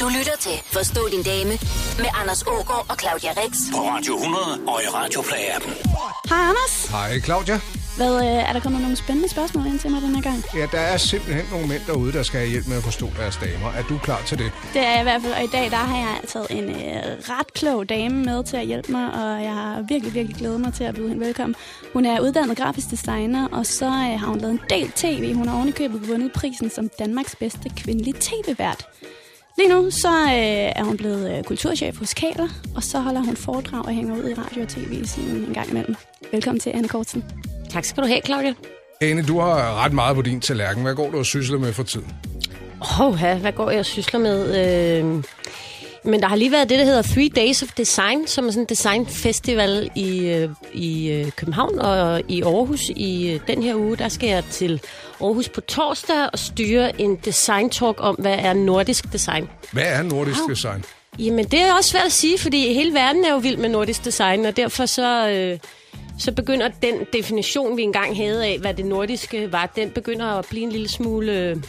Du lytter til Forstå din dame med Anders Ågaard og Claudia Rex. På Radio 100 og i Radioplay-appen. Hej Anders. Hej Claudia. Hvad, øh, er der kommet nogle spændende spørgsmål ind til mig den her gang? Ja, der er simpelthen nogle mænd derude, der skal have hjælp med at forstå deres damer. Er du klar til det? Det er jeg i hvert fald, og i dag der har jeg taget en øh, ret klog dame med til at hjælpe mig, og jeg har virkelig, virkelig glædet mig til at byde hende velkommen. Hun er uddannet grafisk designer, og så øh, har hun lavet en del tv. Hun har ovenikøbet vundet prisen som Danmarks bedste kvindelige tv-vært. Lige nu så øh, er hun blevet øh, kulturchef hos Kater, og så holder hun foredrag og hænger ud i radio og tv sådan en gang imellem. Velkommen til, Anne Kortsen. Tak skal du have, Claudia. Ane, du har ret meget på din tallerken. Hvad går du og sysler med for tiden? Åh, oh, hvad går jeg og sysler med? Øh, men der har lige været det, der hedder Three Days of Design, som er sådan en designfestival i, øh, i øh, København og i Aarhus i øh, den her uge. Der skal jeg til Aarhus på torsdag og styre en design talk om, hvad er nordisk design. Hvad er nordisk design? Jamen, det er også svært at sige, fordi hele verden er jo vild med nordisk design, og derfor så... Øh, så begynder den definition, vi engang havde af, hvad det nordiske var, den begynder at blive en lille smule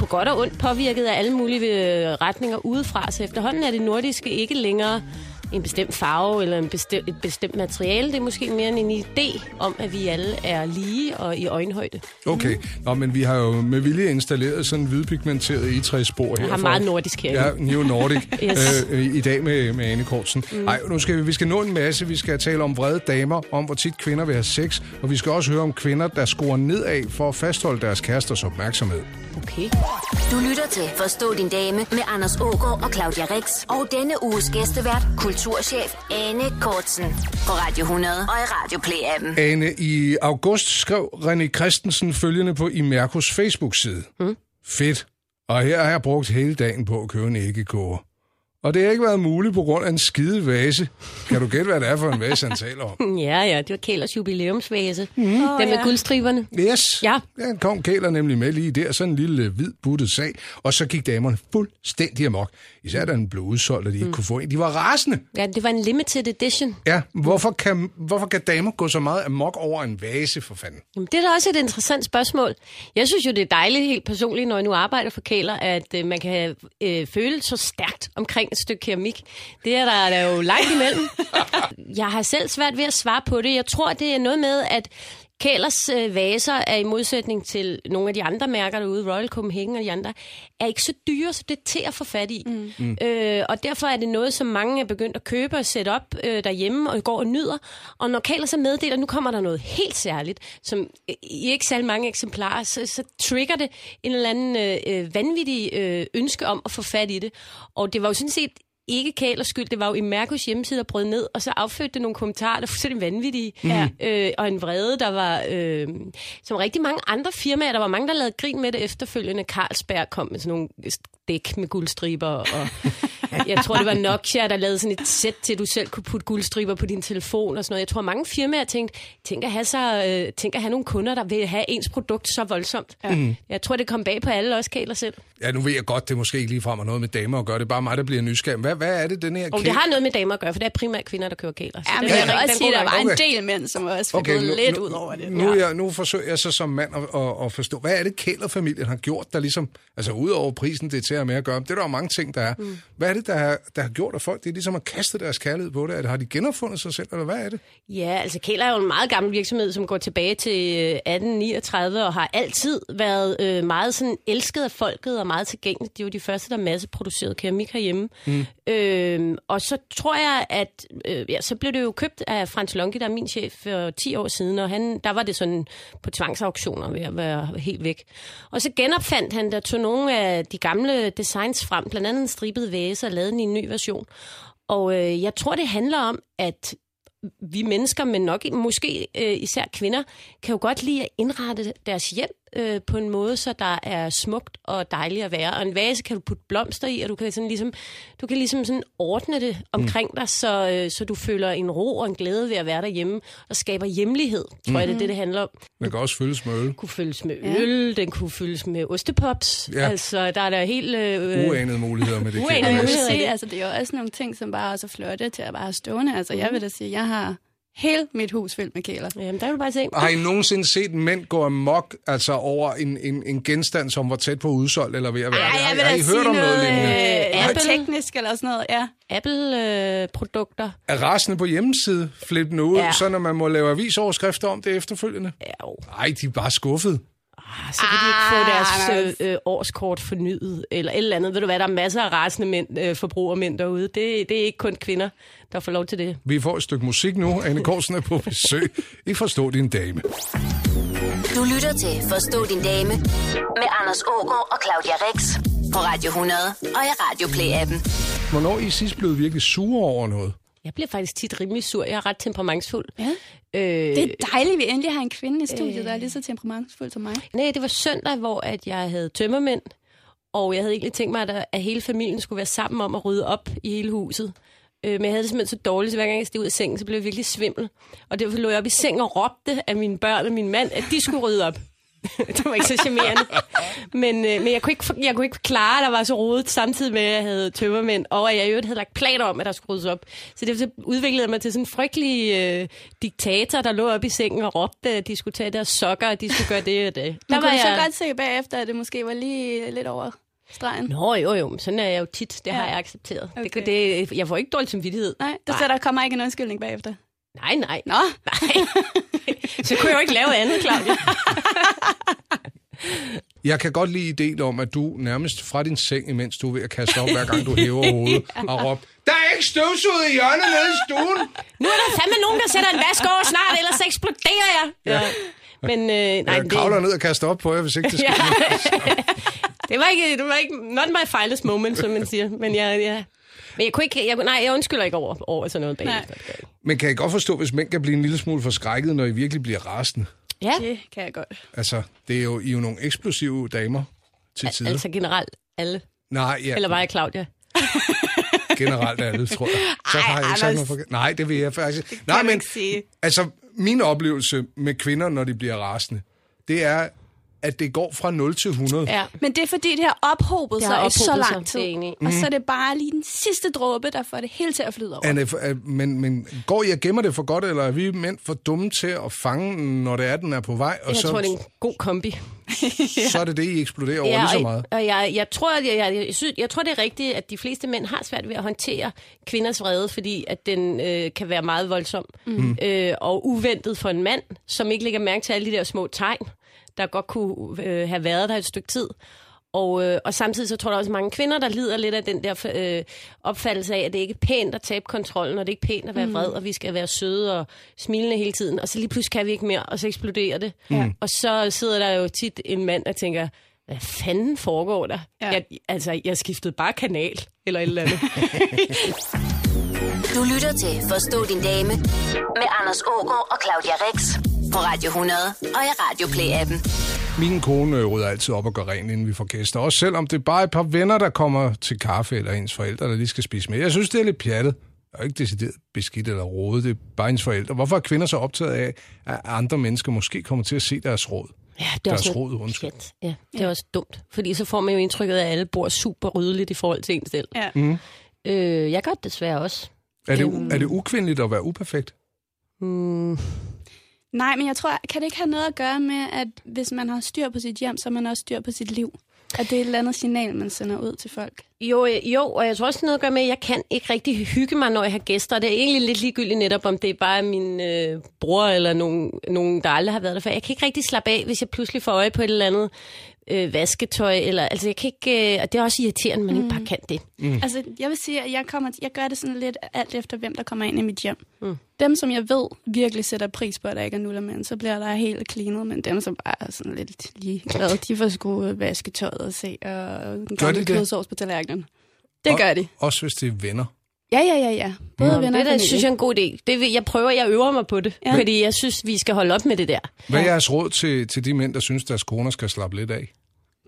på godt og ondt påvirket af alle mulige øh, retninger udefra. Så efterhånden er det nordiske ikke længere en bestemt farve eller en bestemt, et bestemt materiale. Det er måske mere en idé om, at vi alle er lige og i øjenhøjde. Okay, Nå, men vi har jo med vilje installeret sådan en hvidpigmenteret E3-spor her. Jeg har meget nordisk her. Ja, Neo Nordic Yes. øh, i dag med, med Anne Kortsen. Mm. Ej, nu skal vi, vi skal nå en masse. Vi skal tale om vrede damer, om hvor tit kvinder vil have sex, og vi skal også høre om kvinder, der scorer nedad for at fastholde deres kæresters opmærksomhed. Okay. Du lytter til Forstå din dame med Anders Ågaard og Claudia Rex. Og denne uges gæstevært, kulturchef Anne Kortsen. På Radio 100 og i Radioplay-appen. Ane, i august skrev René Christensen følgende på Imercos Facebook-side. Mm. Fedt. Og her har jeg brugt hele dagen på at købe en æggekoger. Og det har ikke været muligt på grund af en skide vase. Kan du gætte, hvad det er for en vase, han taler om? Ja, ja, det var Kælders jubilæumsvase. Mm. Den med ja. guldstriberne. Yes. Ja. Den kom Kæler nemlig med lige der, sådan en lille øh, hvid buttet sag. Og så gik damerne fuldstændig amok. Især da den blev udsolgt, og de ikke mm. kunne få en. De var rasende. Ja, det var en limited edition. Ja, hvorfor kan, hvorfor kan damer gå så meget amok over en vase, for fanden? Jamen, det er da også et interessant spørgsmål. Jeg synes jo, det er dejligt helt personligt, når jeg nu arbejder for kæler, at øh, man kan øh, føle så stærkt omkring et stykke keramik. Det er der, der er jo langt imellem. jeg har selv svært ved at svare på det. Jeg tror, det er noget med, at Kælers øh, vaser er i modsætning til nogle af de andre mærker derude, Royal Copenhagen og de andre, er ikke så dyre, så det er til at få fat i. Mm. Øh, og derfor er det noget, som mange er begyndt at købe og sætte op øh, derhjemme og går og nyder. Og når Kæler så meddeler, at nu kommer der noget helt særligt, som i ikke særlig mange eksemplarer, så, så trigger det en eller anden øh, øh, vanvittig øh, ønske om at få fat i det. Og det var jo sådan set ikke Kælers skyld, det var jo i Mærkos hjemmeside, der brød ned, og så affødte det nogle kommentarer, der var fuldstændig vanvittige, ja. øh, og en vrede, der var, øh, som rigtig mange andre firmaer, der var mange, der lavede grin med det efterfølgende. Carlsberg kom med sådan nogle dæk med guldstriber, og jeg tror, det var Nokia, der lavede sådan et sæt til, at du selv kunne putte guldstriber på din telefon og sådan noget. Jeg tror, mange firmaer tænkte, tænk at have, så, øh, tænk at have nogle kunder, der vil have ens produkt så voldsomt. Ja. Mm. Jeg tror, det kom bag på alle, også Kæler selv. Ja, nu ved jeg godt, det måske ikke ligefrem har noget med damer at gøre. Det er bare mig, der bliver nysgerrig. Hvad, hvad er det, den her Og det har noget med damer at gøre, for det er primært kvinder, der kører kæler. Ja, men det er jeg vil også sige, at der var en Okay. del mænd, som også var gået lidt ud over det. Nu, jeg, nu forsøger jeg så som mand at, at, at forstå, hvad er det, Kælerfamilien har gjort, der ligesom, altså udover prisen, det er til at med at gøre, det er der jo mange ting, der er. Mm. Hvad er det, der har, der har gjort, at folk det er ligesom har kastet deres kærlighed på det? Det? Har de genopfundet sig selv, eller hvad er det? Ja, altså Kæler er jo en meget gammel virksomhed, som går tilbage til øh, 1839 og har altid været øh, meget sådan elsket af folket og meget tilgængeligt. De var de første, der masseproducerede keramik herhjemme. Mm. Øh, og så tror jeg, at øh, ja, så blev det jo købt af Frans Lonke, der er min chef for 10 år siden, og han, der var det sådan på tvangsauktioner ved at være helt væk. Og så genopfandt han der tog nogle af de gamle designs frem, blandt andet en stribet vase og lavet den i en ny version. Og øh, jeg tror, det handler om, at vi mennesker, men nok måske øh, især kvinder, kan jo godt lide at indrette deres hjem øh, på en måde, så der er smukt og dejligt at være. Og en vase kan du putte blomster i, og du kan sådan ligesom, du kan ligesom sådan ordne det omkring dig, så, øh, så du føler en ro og en glæde ved at være derhjemme, og skaber hjemlighed, tror jeg, det er det, det handler om. Man kan også følges med øl. Den kunne fyldes med øl, den kunne fyldes med ostepops. Ja. Altså, der er der helt... Øh, Uanede muligheder med det Uanede muligheder. sige, altså, det er jo også nogle ting, som bare er så flotte til at bare stående. Altså, jeg vil da sige, jeg har hele mit hus fyldt med kæler. Jamen, der kan du bare se. Har I nogensinde set mænd gå amok altså over en, en, en genstand, som var tæt på udsolgt eller ved at være? Ej, det? jeg har, vil har I hørt om noget, noget, lignende? øh, Apple. teknisk eller sådan noget, ja. Apple-produkter. Er rasende på hjemmeside flippende ud, ja. Så når man må lave avisoverskrifter om det efterfølgende? Ja, jo. Nej, de er bare skuffet. Ah, så kan de ikke få Ah, deres øh, øh, årskort fornyet, eller et eller andet. Ved du hvad, der er masser af rasende mænd, øh, forbrugermænd derude. Det, det er ikke kun kvinder, der får lov til det. Vi får et stykke musik nu. Anne Korsen er på besøg. I forstår din dame. Du lytter til Forstå din dame med Anders Ågaard og Claudia Rex på Radio 100 og i Radio Play-appen. Hvornår I sidst blevet virkelig sure over noget? Jeg bliver faktisk tit rimelig sur. Jeg er ret temperamentsfuld. Ja. Øh, Det er dejligt, at vi endelig har en kvinde i studiet, der er lige så temperamentsfuld som mig. Nej, det var søndag, hvor at jeg havde tømmermænd, og jeg havde egentlig tænkt mig, at, at hele familien skulle være sammen om at rydde op i hele huset. Øh, men jeg havde det simpelthen så dårligt, så hver gang jeg steg ud af sengen, så blev jeg virkelig svimmel. Og derfor lå jeg op i seng og råbte af mine børn og min mand, at de skulle rydde op. det var ikke så charmerende. Men, øh, men jeg, kunne ikke, jeg kunne ikke klare, at der var så rodet, samtidig med, at jeg havde tømmermænd, og at jeg i øvrigt havde lagt planer om, at der skulle ryddes op. Så det udviklede mig til sådan en frygtelig øh, diktator, der lå op i sengen og råbte, at de skulle tage deres sokker, og de skulle gøre det og det. Der kunne var så jeg... godt se bagefter, at det måske var lige lidt over stregen? Nå, jo, jo, men sådan er jeg jo tit. Det ja. har jeg accepteret. Okay. Det, det, jeg får ikke dårlig samvittighed. Nej, der, så der kommer ikke en undskyldning bagefter. Nej, nej. Nå, nej. Så kunne jeg jo ikke lave andet, Claudia. Jeg kan godt lide ideen om, at du nærmest fra din seng, imens du er ved at kaste op, hver gang du hæver hovedet, og råbt, der er ikke støvsuget i hjørnet nede i stuen. Nu er der fandme nogen, der sætter en vask over snart, ellers eksploderer jeg. Ja. Men øh, nej, Jeg det, kravler ned og kaster op på jer, hvis ikke det skal. Ja. det var ikke, det var ikke, not my finest moment, som man siger. Men jeg, ja. Men jeg kunne ikke, jeg, nej, jeg undskylder ikke over, over sådan noget bagefter. Men kan I godt forstå, hvis mænd kan blive en lille smule forskrækket, når I virkelig bliver rasende? Ja, det kan jeg godt. Altså, det er jo, I er jo nogle eksplosive damer til tider. altså generelt alle. Nej, ja, Eller var jeg Claudia? generelt alle, tror jeg. Så Ej, har jeg ikke Anders. noget for... Nej, det vil jeg faktisk kan Nej, men ikke sige. altså, min oplevelse med kvinder, når de bliver rasende, det er, at det går fra 0 til 100. Ja. Men det er fordi, det har ophobet sig i så lang tid. enig i. Og så er det bare lige den sidste dråbe, der får det hele til at flyde over. Anne, er- men, men går I og gemmer det for godt, eller er vi mænd for dumme til at fange den, når det er, den er på vej, og Jeg så, tror, det er en god kombi. så er det det, I eksploderer over lige så meget? Og jeg, jeg, tror, jeg, jeg, jeg, synes, jeg tror, det er rigtigt, at de fleste mænd har svært ved at håndtere kvinders vrede, fordi at den øh, kan være meget voldsom. Mm. Øh, og uventet for en mand, som ikke lægger mærke til alle de der små tegn, der godt kunne øh, have været der et stykke tid. Og, øh, og samtidig så tror jeg også mange kvinder, der lider lidt af den der øh, opfattelse af, at det ikke er pænt at tabe kontrollen, og det er ikke pænt at være vred, og vi skal være søde og smilende hele tiden. Og så lige pludselig kan vi ikke mere, og så eksploderer det. Mm. Og så sidder der jo tit en mand, der tænker, hvad fanden foregår der? Ja. Jeg, altså, jeg skiftede bare kanal, eller et eller andet. Du lytter til Forstå din dame med Anders Ågaard og Claudia Rex på Radio 100 og i Radio Play-appen. Min kone øh, rydder altid op og gør rent, inden vi får gæster. Også selvom det er bare et par venner, der kommer til kaffe, eller ens forældre, der lige skal spise med. Jeg synes, det er lidt pjattet. Det er ikke decideret beskidt eller rodet, det er bare ens forældre. Hvorfor er kvinder så optaget af, at andre mennesker måske kommer til at se deres råd? Ja, det er Deres også rod, undskyld. pjat. Ja, det er også dumt. Fordi så får man jo indtrykket af, at alle bor super ryddeligt i forhold til en selv. Ja. Mm. Øh, jeg gør det desværre også. Er det, u- er det ukvindeligt at være uperfekt? Mm, Nej, men jeg tror, kan det ikke have noget at gøre med, at hvis man har styr på sit hjem, så har man også styr på sit liv? At det er et eller andet signal, man sender ud til folk? Jo, øh, jo, og jeg tror også noget at gøre med, at jeg kan ikke rigtig hygge mig, når jeg har gæster. Det er egentlig lidt ligegyldigt netop, om det er bare min øh, bror eller nogen, nogen, der aldrig har været der før. Jeg kan ikke rigtig slappe af, hvis jeg pludselig får øje på et eller andet øh, vasketøj. Eller, altså, jeg kan ikke, øh, og det er også irriterende, at man mm. ikke bare kan det. Mm. Altså, jeg vil sige, at jeg, kommer, jeg gør det sådan lidt alt efter, hvem der kommer ind i mit hjem. Mm. Dem, som jeg ved virkelig sætter pris på, at der ikke er nuller så bliver der helt cleanet, men dem, som bare er sådan lidt ligeglade, de får sgu vasketøjet og se, og gamle det? kødsovs på tallerkenen. Det Og- gør de. Også hvis det er venner. Ja, ja, ja, ja. Både Nå, venner det der, synes jeg er en god idé. Det vil, jeg prøver, jeg øver mig på det. Ja. Fordi jeg synes, vi skal holde op med det der. Hvad er jeres råd til, til de mænd, der synes, deres koner skal slappe lidt af?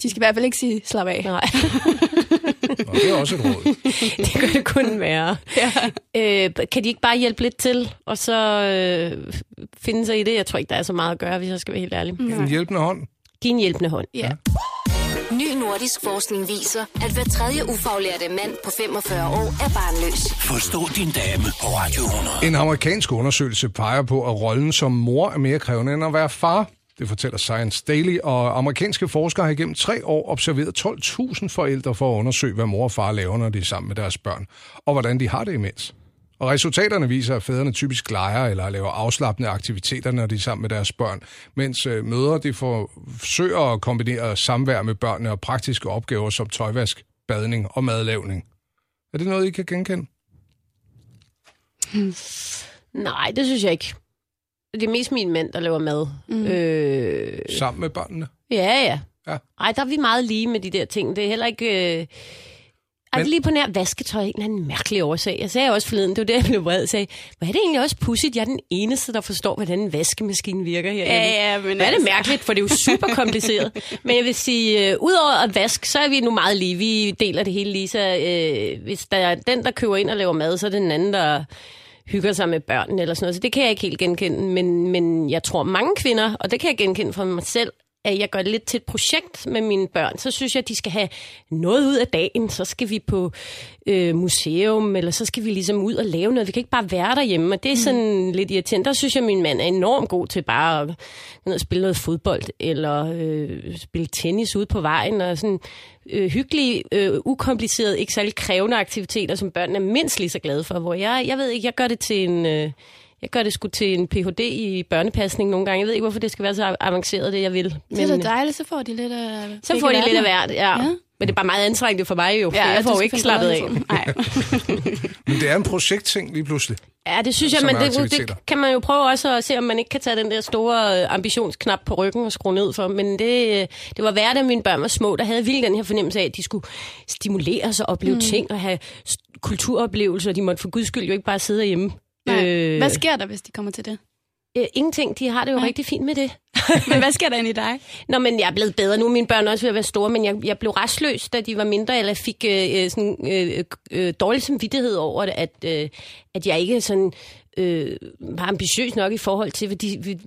De skal i hvert fald ikke sige, slap af. Nej, Og det er også et råd. det kan det kun være. Ja. Øh, kan de ikke bare hjælpe lidt til, og så øh, finde sig i det? Jeg tror ikke, der er så meget at gøre, hvis jeg skal være helt ærlig. En hjælpende hånd. Giv en hjælpende hånd. Ja. Ny Ny nordisk forskning viser, at hver tredje ufaglærte mand på 45 år er barnløs. Forstå din dame på Radio 100. En amerikansk undersøgelse peger på, at rollen som mor er mere krævende end at være far. Det fortæller Science Daily, og amerikanske forskere har igennem tre år observeret 12.000 forældre for at undersøge, hvad mor og far laver, når de er sammen med deres børn, og hvordan de har det imens. Og resultaterne viser, at fædrene typisk leger eller laver afslappende aktiviteter, når de er sammen med deres børn, mens øh, mødre de forsøger at kombinere samvær med børnene og praktiske opgaver som tøjvask, badning og madlavning. Er det noget, I kan genkende? Nej, det synes jeg ikke. Det er mest min mænd, der laver mad. Mm. Øh, Sammen med børnene? ja, ja. Ja. Ej, der er vi meget lige med de der ting. Det er heller ikke... Øh... Men- det er lige på nær vasketøj en eller anden mærkelig årsag. Jeg sagde også forleden, det var det, jeg blev vred. Sagde, hvor er det egentlig også pudsigt? Jeg er den eneste, der forstår, hvordan en vaskemaskine virker her. Ja, ja, men Hvad er det altså- mærkeligt, for det er jo super kompliceret. Men jeg vil sige, øh, udover at vaske, så er vi nu meget lige. Vi deler det hele lige, så øh, hvis der er den, der køber ind og laver mad, så er det den anden, der hygger sig med børn eller sådan noget. Så det kan jeg ikke helt genkende. Men, men jeg tror, mange kvinder, og det kan jeg genkende fra mig selv, at jeg gør det lidt til et projekt med mine børn. Så synes jeg, at de skal have noget ud af dagen. Så skal vi på øh, museum, eller så skal vi ligesom ud og lave noget. Vi kan ikke bare være derhjemme, og det er sådan mm. lidt irriterende. Der synes jeg, at min mand er enormt god til bare at og spille noget fodbold, eller øh, spille tennis ude på vejen, og sådan øh, hyggelige, øh, ukomplicerede, ikke særlig krævende aktiviteter, som børnene er mindst lige så glade for. Hvor jeg, jeg ved ikke, jeg gør det til en... Øh, jeg gør det sgu til en Ph.D. i børnepasning nogle gange. Jeg ved ikke, hvorfor det skal være så avanceret, det jeg vil. Det er da dejligt, så får de lidt af... Så får de lidt af hvert, ja. Ja. Men det er bare meget anstrengende for mig jo, for Ja, jeg får jo ikke slappet af. Nej. Men det er en projektting lige pludselig. Ja, det synes jeg, men det, det kan man jo prøve også at se, om man ikke kan tage den der store øh, ambitionsknap på ryggen og skrue ned for. Men det, øh, det var værd, da mine børn var små, der havde vildt den her fornemmelse af, at de skulle stimuleres og opleve mm. ting og have kulturoplevelser. De måtte for guds skyld jo ikke bare sidde derhjemme. Nej. Hvad sker der, hvis de kommer til det? øh, ingenting, de har det jo Nej. rigtig fint med det. Men hvad sker der inde i dig? Nå, men jeg er blevet bedre nu. Mine børn også ved at være store, men jeg, jeg blev restløs, da de var mindre, eller fik øh, øh, sådan, øh, øh, dårlig samvittighed over det, at, øh, at jeg ikke sådan, øh, var ambitiøs nok i forhold til, hvad, de,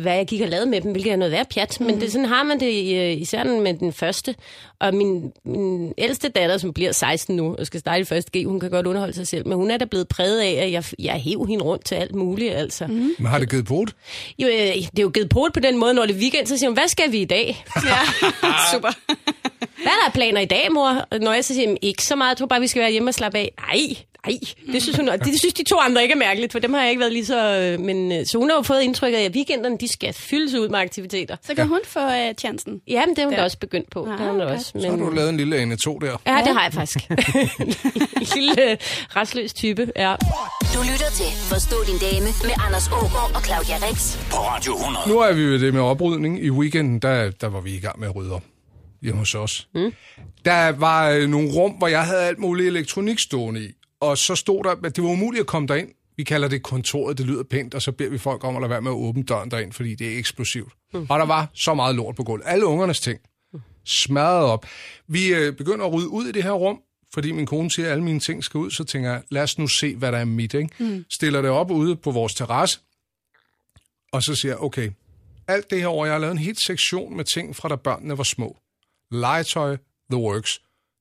hvad jeg gik og lavede med dem, hvilket er noget værd pjat. Mm. Men det, sådan har man det øh, især den med den første. Og min, min ældste datter, som bliver 16 nu, og skal starte i første G, hun kan godt underholde sig selv, men hun er da blevet præget af, at jeg, jeg hæv hende rundt til alt muligt. Altså. Mm. Men har det givet det? Jo, øh, det er jo givet på på den måde, når det er weekend, så siger hun, hvad skal vi i dag? Ja, super. Hvad er der planer i dag, mor? Og Når jeg så siger, "Jamen, ikke så meget, jeg tror bare, vi skal være hjemme og slappe af. Nej, nej, det synes, hun, det, synes de to andre ikke er mærkeligt, for dem har jeg ikke været lige så... øh, Men, øh, så hun har jo fået indtryk af, at weekenderne, de skal fyldes ud med aktiviteter. Så kan hun få uh, chancen. Jamen, det har hun Ja. da også begyndt på. Ah, det har hun okay. også. Så har du lavet en lille ane 2 der. Ja, det har jeg faktisk. en lille restløs type, ja. Du lytter til Forstå din dame med Anders Ågaard og Claudia Rex. På Radio 100. Nu er vi ved det med oprydning. I weekenden, der, der var vi i gang med at rydde op hjemme hos os. Mm. Der var øh, nogle rum, hvor jeg havde alt muligt elektronik stående i. Og så stod der, at det var umuligt at komme derind. Vi kalder det kontoret, det lyder pænt, og så beder vi folk om at lade være med at åbne døren derind, fordi det er eksplosivt. Mm. Og der var så meget lort på gulvet. Alle ungernes ting smadret op. Vi øh, begynder at rydde ud i det her rum, fordi min kone siger, at alle mine ting skal ud, så tænker jeg, lad os nu se, hvad der er mit. Ikke? Mm. Stiller det op ude på vores terrasse, og så siger jeg, okay, alt det her år, jeg har lavet en helt sektion med ting fra da børnene var små. Legetøj, the works.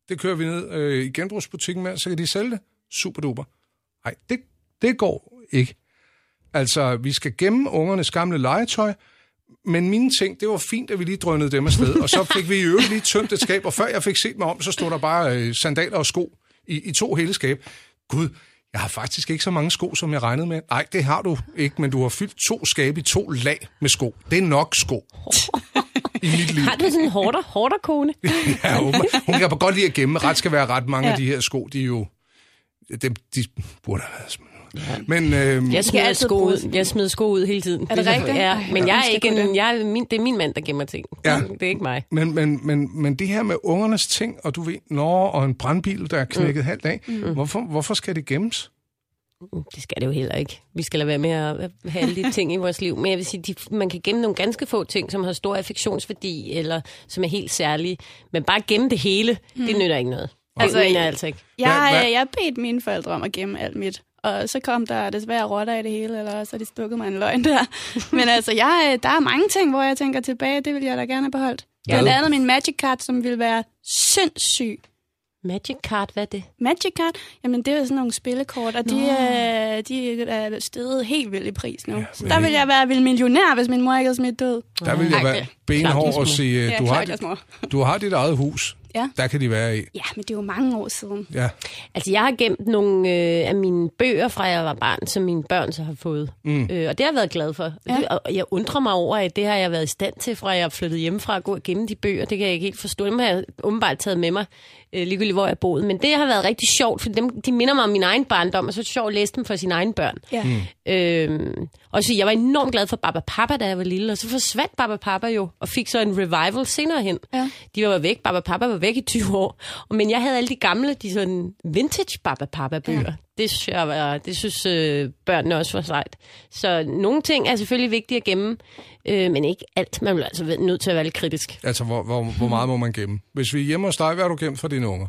Det kører vi ned øh, i genbrugsbutikken med, så kan de sælge det. Super duper. Nej, det, det går ikke. Altså, vi skal gemme ungernes gamle legetøj, men mine ting, det var fint, at vi lige drønede dem afsted, og så fik vi i øvrigt lige tømt et skab, og før jeg fik set mig om, så stod der bare øh, sandaler og sko i, i to hele skab. Gud, jeg har faktisk ikke så mange sko, som jeg regnede med. Nej, det har du ikke, men du har fyldt to skabe i to lag med sko. Det er nok sko i mit liv. Har du sådan en hårder, hårder kone? Ja, hun, hun kan godt lide at gemme. Ret skal være ret. Mange ja. af de her sko, de er jo... Dem, de burde have været smidt. Men øh, Jeg smider altid sko ud. Jeg smider sko ud hele tiden. Er det rigtigt? Ja, men ja, jeg er skal ikke en, det. jeg, er min, det er min mand, der gemmer ting. Ja. Det er ikke mig. Men, men, men, men det her med ungernes ting, og du ved, når og en brandbil, der er knækket mm. halvt af, mm. hvorfor, hvorfor skal det gemmes? Det skal det jo heller ikke. Vi skal lade være med at have alle de ting i vores liv. Men jeg vil sige, de, man kan gemme nogle ganske få ting, som har stor affektionsværdi, eller som er helt særlige. Men bare gemme det hele, mm. det nytter ikke noget. Altså, det jeg altså ikke. Jeg, Hvad- hvad- jeg bedte mine forældre om at gemme alt mit. Og så kom der desværre rotter i det hele, eller så har de stukket mig en løgn der. Men altså, jeg, der er mange ting, hvor jeg tænker tilbage, det vil jeg da gerne have beholdt. Blandt andet min Magic Card, som ville være sindssyg. Magic Card, hvad er det? Magic Card, jamen det er sådan nogle spillekort, og de, er, de er steget helt vildt i pris nu. Ja, så der vil jeg være vil millionær, hvis min mor ikke havde smidt død. Der vil jeg være benhård og sige, Ja, du, har, jeg er små. du har dit eget hus. Ja. Der kan de være i. Ja, men det er jo mange år siden. Ja. Altså, jeg har gemt nogle øh, af mine bøger, fra jeg var barn, som mine børn så har fået. Mm. Øh, og det har jeg været glad for. Ja. Og jeg undrer mig over, at det har jeg været i stand til, fra jeg flyttet hjemmefra at gå og gemme de bøger. Det kan jeg ikke helt forstå. Dem har jeg åbenbart taget med mig, øh, ligegyldigt hvor jeg boede. Men det har været rigtig sjovt, for dem, de minder mig om min egen barndom, og så er det sjovt at læse dem for sine egne børn. Ja. Mm. Øhm, og så jeg var enormt glad for Baba Papa, da jeg var lille, og så forsvandt Baba Papa jo, og fik så en revival senere hen. Ja. De var væk, Baba Papa var væk i 20 år, Og- men jeg havde alle de gamle, de sådan vintage Baba Papa bøger. Ja. Det synes, jeg var, det synes øh, børnene også var sejt. Så nogle ting er selvfølgelig vigtige at gemme, øh, men ikke alt. Man bliver altså nødt til at være lidt kritisk. Altså, hvor, hvor, hvor meget må man gemme? Hvis vi er hjemme hos dig, hvad har du gemt for dine unger?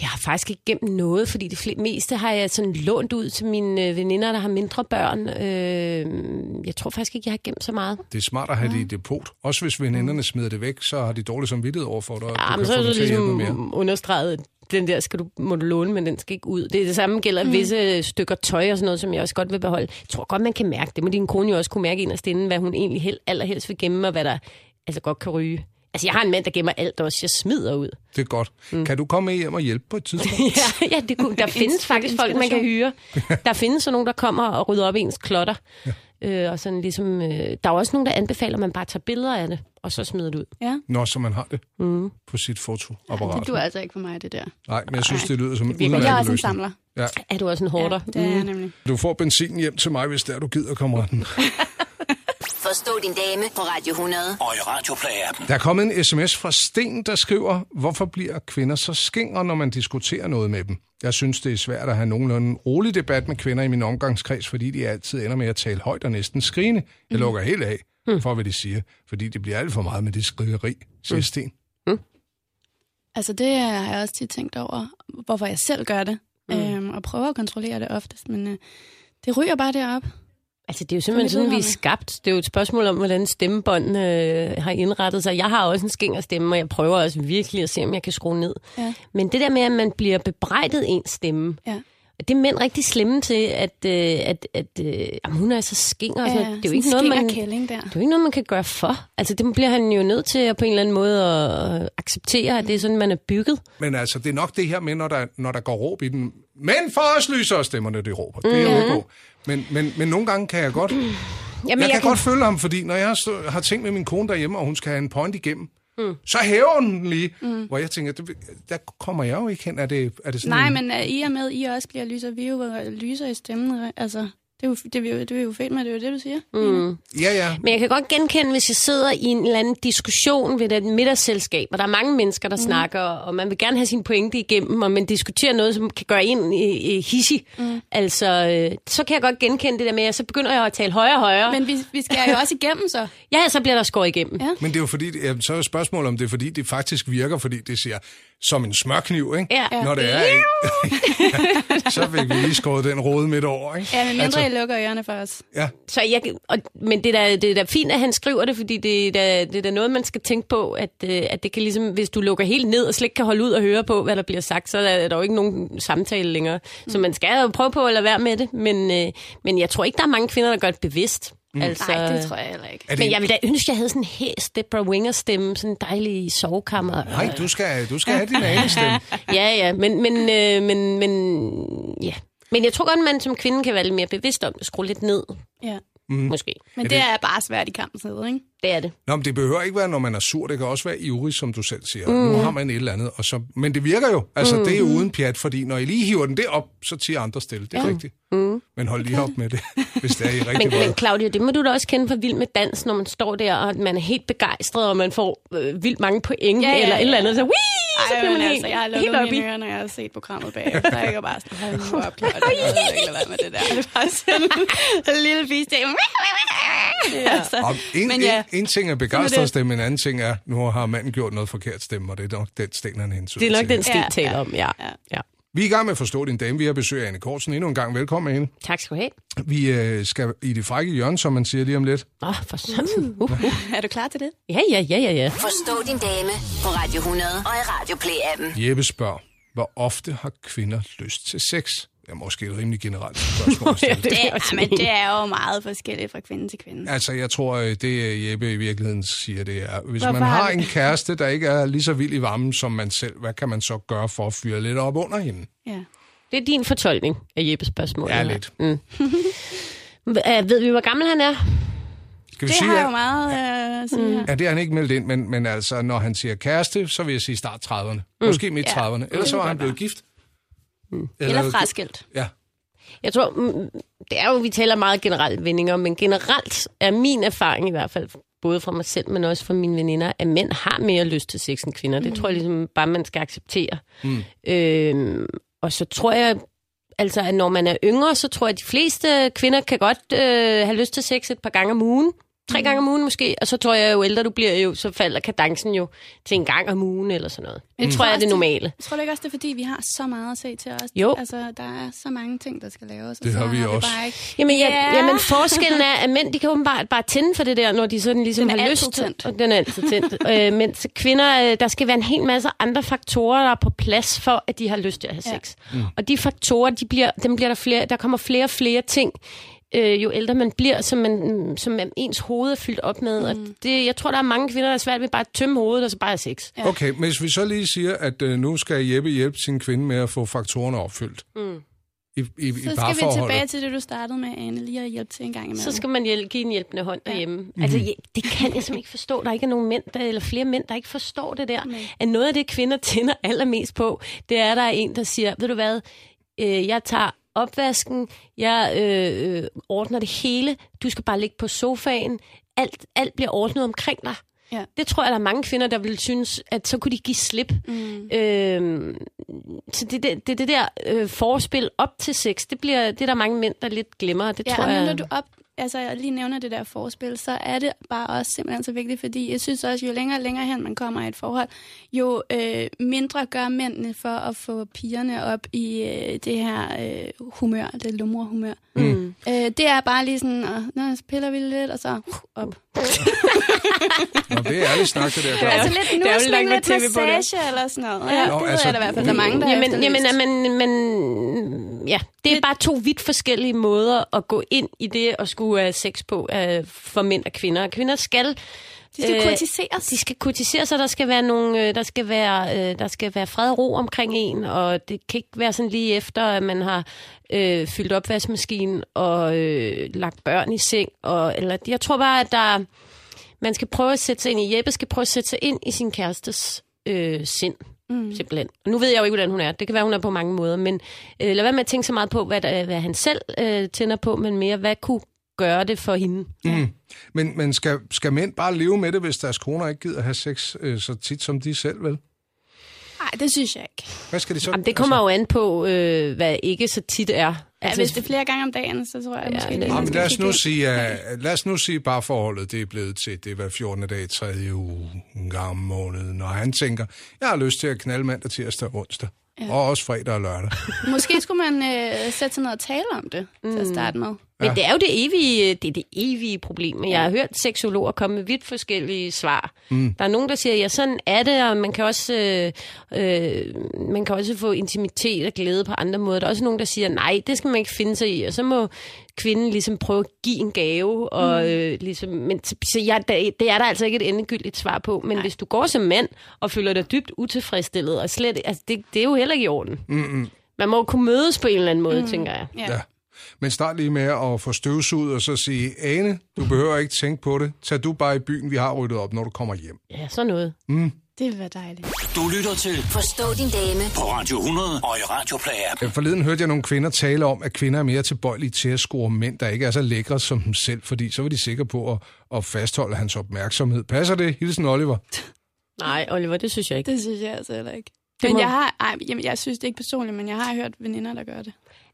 Jeg har faktisk ikke gemt noget, fordi det meste har jeg sådan lånt ud til mine øh, veninder, der har mindre børn. Øh, jeg tror faktisk ikke, jeg har gemt så meget. Det er smart at have det i depot. Også hvis veninderne smider det væk, så har de dårlig samvittighed over for dig. og Ja, du men kan så få er det ligesom understreget, den der skal du, må du låne, men den skal ikke ud. Det, er det samme gælder mm. visse stykker tøj og sådan noget, som jeg også godt vil beholde. Jeg tror godt, man kan mærke det. Må din kone jo også kunne mærke inderst inden, hvad hun egentlig hel, allerhelst vil gemme, og hvad der altså godt kan ryge. Altså, jeg har en mand, der gemmer alt også. Jeg smider ud. Det er godt. Mm. Kan du komme med hjem og hjælpe på et tidspunkt? ja, ja det kunne, der findes faktisk folk, man kan hyre. Der findes så nogen, der kommer og rydder op i ens klotter. Ja. Øh, og sådan ligesom, øh, der er også nogen, der anbefaler, at man bare tager billeder af det, og så smider det ud. Ja. Nå, så man har det mm. på sit fotoapparat. Det duer altså ikke for mig, det der. Nej, men jeg synes, det lyder som en Men jeg er udmærket også en samler. Ja. Er du også en hårder? Ja, det er jeg nemlig. Du får benzin hjem til mig, hvis der du gider, kammeraten. Forstå din dame på Radio 100. Og i Radioplay-appen. Der er kommet en sms fra Sten, der skriver, hvorfor bliver kvinder så skingre, når man diskuterer noget med dem? Jeg synes, det er svært at have nogenlunde rolig debat med kvinder i min omgangskreds, fordi de altid ender med at tale højt og næsten skrigende. Jeg lukker helt af for, hvad de siger, fordi det bliver alt for meget med det skrigeri, siger Sten. Altså det har jeg også tit tænkt over, hvorfor jeg selv gør det. Mm. Øhm, og prøver at kontrollere det oftest, men øh, det ryger bare derop. Altså, det er jo simpelthen sådan, vi er skabt. Det er jo et spørgsmål om, hvordan stemmebåndene øh, har indrettet sig. Jeg har også en skinger stemme, og jeg prøver også virkelig at se, om jeg kan skrue ned. Ja. Men det der med, at man bliver bebrejdet ens stemme, Ja. det er mænd rigtig slemme til, at, øh, at, at øh, jamen, hun er så skinger. og sådan noget. det er jo ikke noget, man, det kælling der. er jo ikke noget, man kan gøre for. Altså, det bliver han jo nødt til at på en eller anden måde at acceptere, at det er sådan, man er bygget. Men altså, det er nok det her med, når der, når der går råb i den. Men for os lyser stemmerne, det råber. Det er på. Men, men, men nogle gange kan jeg godt... Jamen, Jeg, jeg kan, kan godt følge ham, fordi når jeg har, tænkt med min kone derhjemme, og hun skal have en point igennem, mm. så hæver hun den lige. Mm. Hvor jeg tænker, det, der kommer jeg jo ikke hen. Er det, er det sådan Nej, en, men uh, i og med, I også bliver lyser, vi er jo øh, lyser i stemmen. Altså, det er jo, det er jo, det er jo fedt med, det er jo det, du siger. Mm. Ja, ja. Men jeg kan godt genkende, hvis jeg sidder i en eller anden diskussion ved et middagsselskab, og der er mange mennesker, der mm. snakker, og man vil gerne have sin pointe igennem, og man diskuterer noget, som kan gøre en øh, øh, hissig. Mm. Altså, øh, så kan jeg godt genkende det der med, at så begynder jeg at tale højere og højere. Men... Vi, vi skal jo også igennem så. Ja, så bliver der skåret igennem. Ja. Men det er jo fordi, ja, så er spørgsmålet, om det er fordi, det faktisk virker, fordi det siger, som en smørkniv, ikke? Ja. Når det er ja, så fik vi lige skåret den rode midt over, ikke? Ja, men mindre altså... Lukker ørerne for os. Ja, Så jeg, og, men det er, da, det er da fint, at han skriver det, fordi det er da, det er da noget, man skal tænke på, at, øh, at det kan ligesom, hvis du lukker helt ned og slet ikke kan holde ud og høre på, hvad der bliver sagt, så er der jo ikke nogen samtale længere. Mm. Så man skal jo prøve på at lade være med det, men, øh, men jeg tror ikke, der er mange kvinder, der gør det bevidst. Mm. Altså, Nej, det tror jeg heller ikke. det, Men jeg ville da ønske, at jeg havde sådan en hæs Deborah Winger stemme, sådan en dejlig sovekammer. Nej, du skal, du skal have din anestemme. Ja, ja, men, men, øh, men, men, ja. Men jeg tror godt, at man som kvinde kan være lidt mere bevidst om at skrue lidt ned, Ja. mm. måske. Men det er bare svært i kampens hede, ikke? Det er det. Nå, men det behøver ikke være, når man er sur. Det kan også være ivrig, som du selv siger. Mm. Nu har man et eller andet. Og så, men det virker jo. Altså, mm. det er jo uden pjat, fordi når I lige hiver den derop, så tiger andre stille. Det er ja. rigtigt. Mm. Men hold lige op med det, hvis det er I rigtig Men, men Claudia, det må du da også kende fra Vild med Dans, når man står der, og man er helt begejstret, og man får øh, vildt mange point, Ja, ja, eller et eller ja. andet. Så, Wii! så Ej, bliver man helt, altså, jeg har lukket op mine ører, når jeg har set programmet bagefter. Jeg er bare sådan, hold nu op, Claudia. Jeg ved ikke, være med det der. Det er bare sådan en lille fisk. Ja. Altså, og en, men ja, en, en ting er begejstret stemme, en anden ting er, nu har manden gjort noget forkert stemme, og det er nok den sten, han hensyder Det er nok til. den stil, Ja, taler ja, om, ja. ja. ja. Vi er i gang med at forstå din dame. Vi har besøg af Anne Kortsen. Endnu en gang velkommen ind. Tak skal du have. Vi øh, skal i det frække hjørne, som man siger lige om lidt. Åh, oh, for sådan. Uh, uh. Er du klar til det? Ja, ja, ja, ja, ja. Forstå din dame på Radio 100 og i Radio Play-appen. Jeppe spørger, hvor ofte har kvinder lyst til sex? Er måske et rimelig generelt spørgsmål. det er ja, men det er jo meget forskelligt fra kvinde til kvinde. Altså, jeg tror, øh, det øh, Jeppe i virkeligheden siger, det er, hvis Hvorfor man har en kæreste, der ikke er lige så vild i varmen som man selv, hvad kan man så gøre for at fyre lidt op under hende? Ja. Det er din fortolkning af Jeppes spørgsmål. Ja, lidt. Mm. Uh, ved vi, hvor gammel han er? Skal vi Det sige, har jeg jo at, meget øh, at sige her. ja, det har han ikke meldt ind, men, men altså, når han siger kæreste, så vil jeg sige start 30'erne. Måske midt Ja. 30'erne. Ellers så var han blevet gift. Eller fraskilt. Ja. Jeg tror, mm, det er jo, vi taler meget generelt vendinger, men generelt er min erfaring i hvert fald, både fra mig selv, men også fra mine veninder, at mænd har mere lyst til sex end kvinder. Det tror jeg ligesom bare, man skal acceptere. Mm. Øhm, og så tror jeg, altså, at når man er yngre, så tror jeg, at de fleste kvinder kan godt øh, have lyst til sex et par gange om ugen. Tre gange om ugen måske, og så tror jeg, jo ældre du bliver, jo, så falder kadencen jo til en gang om ugen eller sådan noget. Det tror jeg er det normale. Jeg tror du ikke også, det er fordi, vi har så meget at se til os? Jo. Altså, der er så mange ting, der skal laves. og Det har vi også. bare ikke... Jamen, ja, Ja. jamen forskellen er, at mænd de kan åbenbart bare tænde for det der, når de sådan ligesom Den har lyst. tændt. Og den er altid tændt. øh, mens kvinder, øh, der skal være en hel masse andre faktorer, der er på plads for, at de har lyst til at have Ja. sex. Mm. Og de faktorer, de bliver, dem bliver der flere, der kommer flere og flere ting, øh, jo ældre man bliver, som, man, som ens hoved er fyldt op med. Mm. Og det, jeg tror, der er mange kvinder, der er svært ved bare at tømme hovedet, og så bare have sex. Ja. Okay, men hvis vi så lige siger, at øh, nu skal Jeppe hjælpe sin kvinde med at få faktorerne opfyldt. Mm. I, i, i Så skal vi tilbage til det, du startede med, Anne, lige at hjælpe til en gang imellem. Så skal man hjælpe, give en hjælpende hånd Ja. derhjemme. Mm. Altså, jeg, det kan jeg simpelthen ikke forstå. Der ikke er nogen mænd, der, eller flere mænd, der ikke forstår det der. Nej. At noget af det, kvinder tænder allermest på, det er, at der er en, der siger, ved du hvad, øh, jeg tager opvasken, jeg øh, øh, ordner det hele, du skal bare ligge på sofaen, alt, alt bliver ordnet omkring dig. Ja. Det tror jeg, der er mange kvinder, der vil synes, at så kunne de give slip. Mm. Øh, så det, det, det, det der øh, forspil op til sex, det, bliver, det er der mange mænd, der lidt glemmer. Det Ja, tror jeg... når du op, altså, jeg lige nævner det der forspil, så er det bare også simpelthen så vigtigt, fordi jeg synes også, jo længere og længere hen man kommer i et forhold, jo øh, mindre gør mændene for at få pigerne op i øh, det her øh, humør, det lummerhumør. Mm. Øh, det er bare lige sådan, og, nå, så piller vi lidt, og så uh, op. Nå, det er ærligt snak, det der. Ja. Altså lidt der er med lidt det. massage eller sådan noget. Ja, Nå, det altså, er der i hvert fald, der er mange, der Jamen, jamen efterlyst. men, men, ja, det er bare to vidt forskellige måder at gå ind i det at skulle have sex på uh, for mænd og kvinder. Kvinder skal De skal øh, kurtiseres. de skal kurtiseres, og der skal være nogle, øh, der skal være, øh, der skal være fred og ro omkring en, og det kan ikke være sådan lige efter, at man har øh, fyldt opvaskemaskinen og øh, lagt børn i seng. Og, eller, jeg tror bare, at der, man skal prøve at sætte sig ind i, Jeppe skal prøve at sætte sig ind i sin kærestes øh, sind. Mm. Simpelthen. Nu ved jeg jo ikke, hvordan hun er. Det kan være, hun er på mange måder. Men øh, lad være med at tænke så meget på, hvad, der, hvad han selv øh, tænder på, men mere, hvad kunne gøre det for hende. Mm. Men, men skal, skal mænd bare leve med det, hvis deres koner ikke gider have sex øh, så tit som de selv vil? Nej, det synes jeg ikke. Hvad skal de så? Jamen, det kommer jo an på, øh, hvad ikke så tit er. Ja, hvis det er flere gange om dagen, så tror jeg Ja, måske... Ja, men skal lad os nu sige, at, lad os nu sige bare forholdet, det er blevet til, det hver 14. dag, tredje uge, en gang om måneden. Når han tænker, jeg har lyst til at knalde mandag, tirsdag og onsdag. Ja. Og også fredag og lørdag. Måske skulle man øh, sætte sig ned og tale om det til at starte med. Men det er jo det evige, det er det evige problem. Jeg har hørt seksologer komme med vidt forskellige svar. Mm. Der er nogen, der siger, ja, sådan er det, og man kan også, øh, øh, man kan også få intimitet og glæde på andre måder. Der er også nogen, der siger, nej, det skal man ikke finde sig i, og så må kvinden ligesom prøve at give en gave. Og, mm. øh, ligesom, men så, ja, det, er der altså ikke et endegyldigt svar på. Men nej. hvis du går som mand og føler dig dybt utilfredsstillet, og slet, altså, det, det er jo heller ikke i orden. Mm-mm. Man må jo kunne mødes på en eller anden måde, mm. tænker jeg. Ja. Ja. Men start lige med at få støvsuget og så sige, Ane, du behøver ikke tænke på det. Tag du bare i byen, vi har ryddet op, når du kommer hjem. Ja, sådan noget. Det vil være dejligt. Du lytter til Forstå din dame på Radio 100 og i Radio Play-app. Øh, Forleden hørte jeg nogle kvinder tale om, at kvinder er mere tilbøjelige til at score mænd, der ikke er så lækre som dem selv, fordi så var de sikre på at, at fastholde hans opmærksomhed. Passer det? Hilsen Oliver. Nej, Oliver, det synes jeg ikke. Det synes jeg altså heller ikke. Det Men må- jeg har, ej, jamen, jeg synes det ikke personligt, men jeg har hørt veninder, der gør det.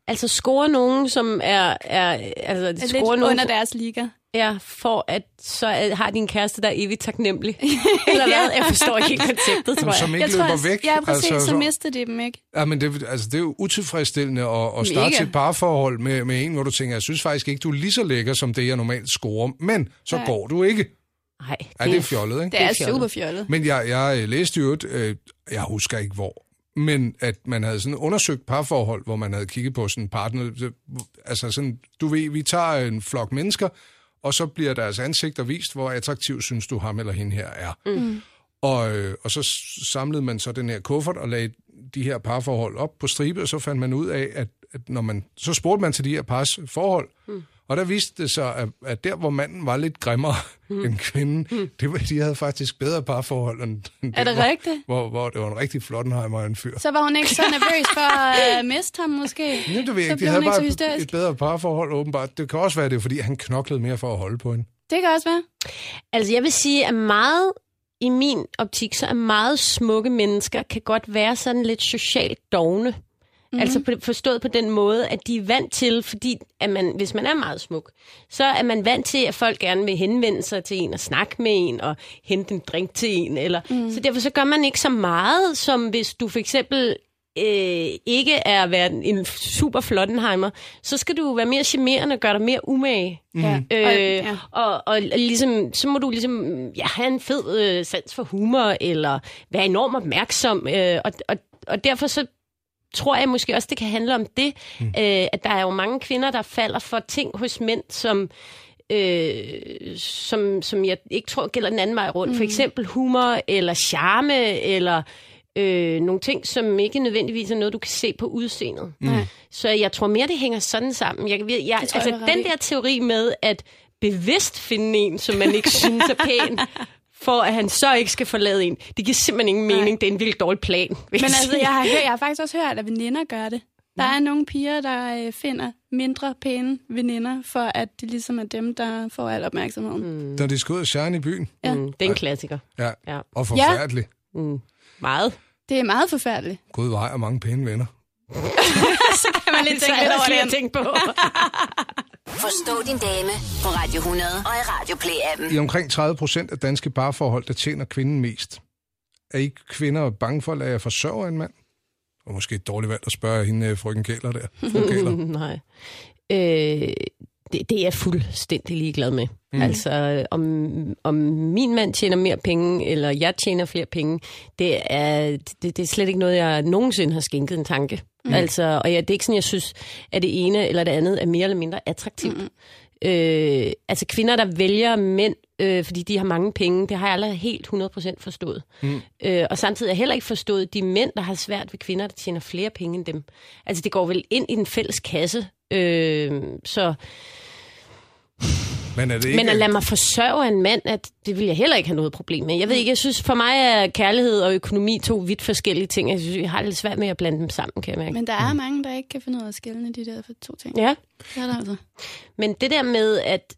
Altså score nogen, som er... er altså, Er score lidt nogen, under deres liga. Er for, at så er- har din kæreste der er evigt taknemmelig? Eller hvad? Jeg forstår ikke helt konceptet, tror Som jeg. ikke Jeg tror, løber væk. Ja, præcis, altså, så mister de dem ikke. Ja, men det, altså, det er jo utilfredsstillende at, at starte Mega. et parforhold med, med en, hvor du tænker, jeg synes faktisk ikke, du er lige så lækker, som det, jeg normalt scorer. Men så Nej. går du ikke. Nej, Ja, det er fjollet, ikke? Det er fjollet. super fjollet. Men jeg, jeg øh, læste jo, et, øh, jeg husker ikke hvor, men at man havde sådan undersøgt parforhold, hvor man havde kigget på sådan en partner, det- altså sådan, du ved, vi tager en flok mennesker, og så bliver deres ansigter vist, hvor attraktiv synes du ham eller hende her er. Mm. Og, øh, og så samlede man så den her kuffert og lagde de her parforhold op på stribe, og så fandt man ud af, at, at når man, så spurgte man til de her pars forhold, mm. Og der viste det sig, at, at der, hvor manden var lidt grimmere mm. end kvinden, mm. det var, de havde faktisk bedre parforhold end, Er det der, rigtigt? Hvor, hvor det var en rigtig flottenheimer en fyr. Så var hun ikke så nervøs for at øh, miste ham, måske? Jamen, det ved jeg ikke. De havde bare hysterisk. et bedre parforhold, åbenbart. Det kan også være, det er, fordi han knoklede mere for at holde på hende. Det kan også være. Altså, jeg vil sige, at meget i min optik, så er meget smukke mennesker kan godt være sådan lidt socialt dogne. Mm-hmm. Altså på, forstået på den måde, at de er vant til, fordi at man, hvis man er meget smuk, så er man vant til, at folk gerne vil henvende sig til en og snakke med en og hente en drink til en. Eller, mm. Så derfor så gør man ikke så meget, som hvis du for eksempel øh, ikke er at være en super flottenheimer, så skal du være mere charmerende og gøre dig mere umage. Ja. Øh, Og- ja. ja. og, og ligesom, så må du ligesom ja, have en fed øh, sans for humor, eller være enormt opmærksom. Øh, og, og, og derfor så tror jeg måske også, det kan handle om det, mm. øh, at der er jo mange kvinder, der falder for ting hos mænd, som, øh, som, som jeg ikke tror gælder den anden vej rundt. Mm. For eksempel humor, eller charme, eller øh, nogle ting, som ikke nødvendigvis er noget, du kan se på udseendet. Nej. Så jeg tror mere, det hænger sådan sammen. Jeg, jeg, jeg, altså, den der teori med at bevidst finde en, som man ikke synes er pæn, for at han så ikke skal forlade en, det giver simpelthen ingen Nej. mening. Det er en virkelig dårlig plan. Men altså, jeg har, hørt, jeg har faktisk også hørt, at veninder gør det. Der er nogle piger, der øh, finder mindre pæne veninder, for at det ligesom er dem, der får al opmærksomheden. Mm. Når de skal ud og shine i byen. Ja. Mm, det er en klassiker. Ja. Ja. Og forfærdeligt. Mm, meget. Det er meget forfærdeligt. Gud, hvor har jeg mange pæne venner. Kan man lidt Så tænke lidt over det. ting på. Forstå din dame på Radio 100 og i Radio Play-appen. I omkring 30 procent af danske parforhold, der tjener kvinden mest. Er I kvinder bange for at lade jer forsørge en mand? Og måske et dårligt valg at spørge hende, øh, frøken Kæler der. Fru Kæler. Nej. Øh, det, det er jeg fuldstændig ligeglad med. Mm. Altså, om, om min mand tjener mere penge, eller jeg tjener flere penge, det er, det, det er slet ikke noget, jeg nogensinde har skænket en tanke. Mm. Altså, og jeg, det er ikke sådan, jeg synes, at det ene eller det andet er mere eller mindre attraktivt. Mm. Øh, altså kvinder, der vælger mænd, øh, fordi de har mange penge, det har jeg aldrig helt 100% forstået. Mm. Øh, og samtidig har jeg heller ikke forstået de mænd, der har svært ved kvinder, der tjener flere penge end dem. Altså det går vel ind i den fælles kasse. Øh, så, Men er det ikke... men at lade mig forsørge en mand, at det vil jeg heller ikke have noget problem med. Jeg ved ikke, jeg synes for mig er kærlighed og økonomi to vidt forskellige ting. Jeg synes, jeg har lidt svært med at blande dem sammen, kan jeg mærke. Men der er mange, der ikke kan finde ud af at skille de der to ting. Ja. Det er der altså. Men det der med, at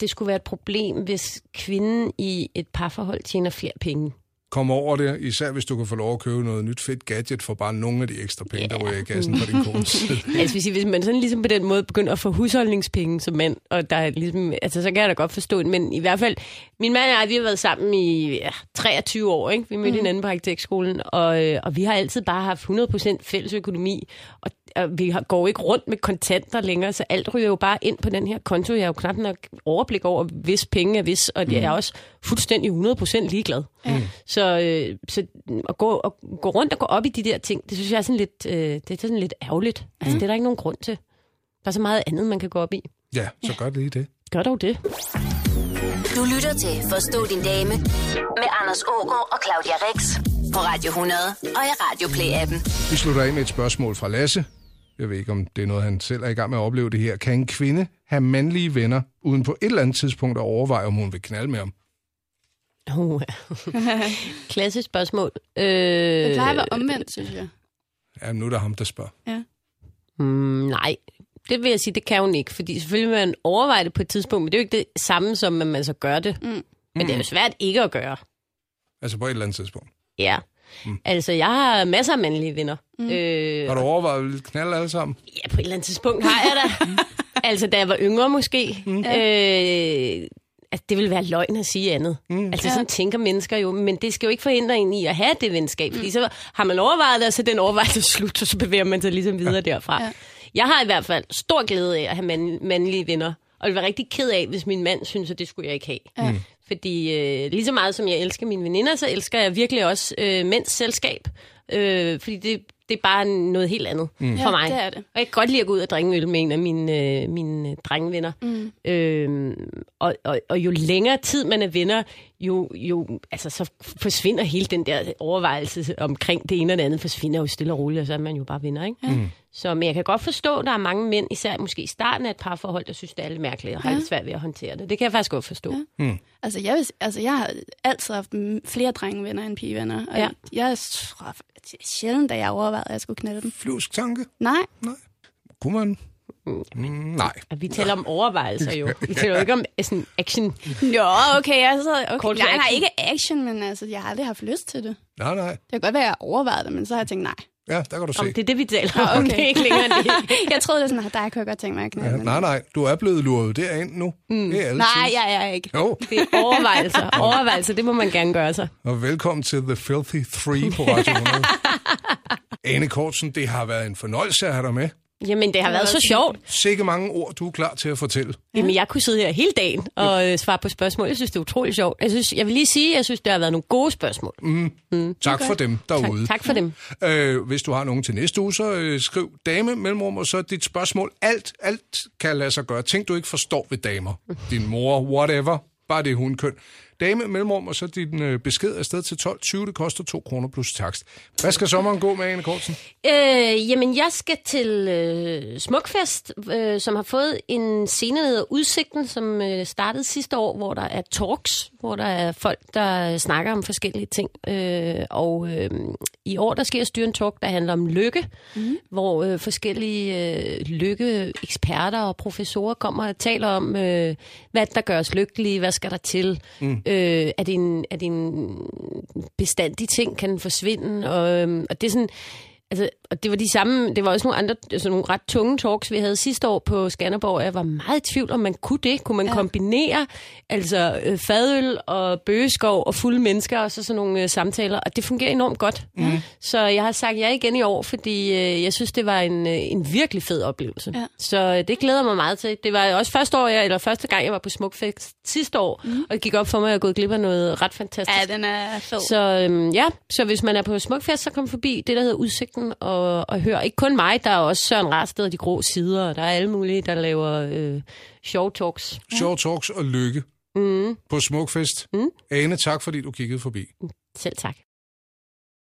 det skulle være et problem, hvis kvinden i et parforhold tjener flere penge. Kom over det, især hvis du kan få lov at købe noget nyt fedt gadget for bare nogle af de ekstra penge, der ryger i kassen fra din side. Altså hvis, hvis man sådan ligesom på den måde begynder at få husholdningspenge som mand, og der er ligesom, altså så kan jeg da godt forstå det, men i hvert fald, min mand og jeg, vi har været sammen i ja, 23 år, ikke? Vi mødte mm. hinanden på arkitektskolen, og, øh, og vi har altid bare haft 100% fælles økonomi, og vi har, går ikke rundt med kontanter længere, så alt ryger jo bare ind på den her konto. Jeg har jo knap nok overblik over, hvis penge er hvis, og jeg er også fuldstændig 100% ligeglad. Mm. Så, øh, så at, gå, at gå rundt og gå op i de der ting, det synes jeg er sådan lidt, øh, det er sådan lidt ærgerligt. Altså, det er der ikke nogen grund til. Der er så meget andet, man kan gå op i. Ja, så gør lige det. Gør dog det. Du lytter til Forstå din dame med Anders Ågaard og Claudia Rex på Radio 100 og i Radio Play-appen. Vi slutter af med et spørgsmål fra Lasse. Jeg ved ikke, om det er noget, han selv er i gang med at opleve det her. Kan en kvinde have mandlige venner, uden på et eller andet tidspunkt at overveje, om hun vil knalde med ham? Uh. Klassisk spørgsmål. Øh, Det plejer at være omvendt, synes jeg. Ja, nu er der ham, der spørger. Ja. mm, nej, det vil jeg sige, det kan hun ikke. Fordi selvfølgelig vil man overveje det på et tidspunkt, men det er jo ikke det samme som, at man så gør det. Mm. Men det er jo svært ikke at gøre. Altså på et eller andet tidspunkt. Ja. Mm. Altså, jeg har masser af mandlige venner. Mm. Øh, Har du overvejet at ville knalde alle sammen? Ja, på et eller andet tidspunkt har jeg da. altså, da jeg var yngre måske. Mm. Øh, altså, det ville være løgn at sige andet. Mm. Altså, sådan tænker mennesker jo. Men det skal jo ikke forhindre en i at have det venskab. Fordi så har man overvejet det, og så den overvejelse slut, og så bevæger man sig ligesom videre derfra. Ja. Jeg har i hvert fald stor glæde af at have mand, mandlige venner. Og jeg vil være rigtig ked af, hvis min mand synes, at det skulle jeg ikke have. Ja. Fordi øh, lige så meget som jeg elsker mine veninder, så elsker jeg virkelig også øh, mænds selskab. Øh, fordi det, det er bare noget helt andet mm. for Ja, mig. det er det. Og jeg kan godt lide at gå ud og drikke øl med en af mine, øh, mine drengevenner. Mm. Øh, og, og, og jo længere tid man er venner, jo, jo altså, så forsvinder hele den der overvejelse omkring det ene og det andet, forsvinder jo stille og roligt, og så er man jo bare venner. Ikke? Mm. Så men jeg kan godt forstå, at der er mange mænd, især måske i starten af et parforhold, der synes, det er lidt mærkeligt og har Ja. lidt svært ved at håndtere det. Det kan jeg faktisk godt forstå. Ja. Altså, jeg, altså, jeg har altid haft flere drengevenner end pigevenner. Og Ja. jeg tror er sjældent, da jeg overvejede, at jeg skulle knalde dem. Flyvsk tanke? Nej. Kunne man? Mm, nej. Og vi taler om overvejelser jo. Vi taler jo ikke om øh, sådan action. Nå, okay, altså, okay. Kort Nej, nej, ikke action, men altså, jeg har aldrig haft lyst til det. Nej, nej. Det kan godt være, at jeg overvejede det, men så har jeg tænkt nej. Ja, der kan du se. Om det er det, vi taler om. okay. Det er ikke længere det. Jeg troede, det var sådan, at dig kunne jeg godt tænke mig at knalde. Ja, men- nej, nej. Du er blevet luret derind nu. Mm. Det er altid. Nej, jeg er ikke. Jo, Det er overvejelser. Overvejelser, det må man gerne gøre sig. og velkommen til The Filthy 3 på Radio 100. Ane Kortsen, det har været en fornøjelse at have dig med. Jamen, det har været så sjovt. Sikke mange ord, du er klar til at fortælle. Jamen, jeg kunne sidde her hele dagen og øh, svare på spørgsmål. Jeg synes, det er utroligt sjovt. Jeg, synes, jeg vil lige sige, at jeg synes, det har været nogle gode spørgsmål. Tak for dem derude. Tak, tak for dem. Øh, hvis du har nogen til næste uge, så øh, skriv dame mellemrum, og så dit spørgsmål. Alt, alt kan lade sig gøre. Ting, du ikke forstår ved damer. Din mor, whatever. Bare det hun køn. Dame mellemrum, og så din øh, besked afsted til 12.20. Det koster 2 kroner plus takst. Hvad skal sommeren gå med, Anne Kortsen? Øh, jamen, jeg skal til øh, Smukfest, øh, som har fået en scene, der hedder Udsigten, som øh, startede sidste år, hvor der er talks, hvor der er folk, der snakker om forskellige ting. Øh, og øh, i år, der sker styre en talk, der handler om lykke, mm. hvor øh, forskellige øh, lykkeeksperter og professorer kommer og taler om, øh, hvad der gør os lykkelige, hvad skal der til, mm. øh, er, det en, er det en bestandig ting, kan den forsvinde, og, øh, og det er sådan... Altså, og det var de samme, det var også nogle andre, altså nogle ret tunge talks, vi havde sidste år på Skanderborg, jeg var meget i tvivl, om man kunne det. Kunne man ja. kombinere altså øh, fadøl og bøgeskov og fulde mennesker, og så sådan nogle øh, samtaler, og det fungerer enormt godt. Mm. Så jeg har sagt ja igen i år, fordi øh, jeg synes, det var en, øh, en virkelig fed oplevelse. Ja. Så øh, det glæder mig meget til. Det var også første år, jeg, eller første gang, jeg var på Smukfest sidste år, mm. og det gik op for mig, at jeg er gået glip af noget ret fantastisk. Ja, den er fed. Så øhm, ja, så hvis man er på Smukfest, så kom forbi det, der hedder Udsigten, og, og hør ikke kun mig, der er også Søren Rarsted og de grå sider, og der er alle mulige, der laver øh, show talks. Short talks og lykke Mm, på Smukfest. Mm. Ane, tak fordi du kiggede forbi. selv tak.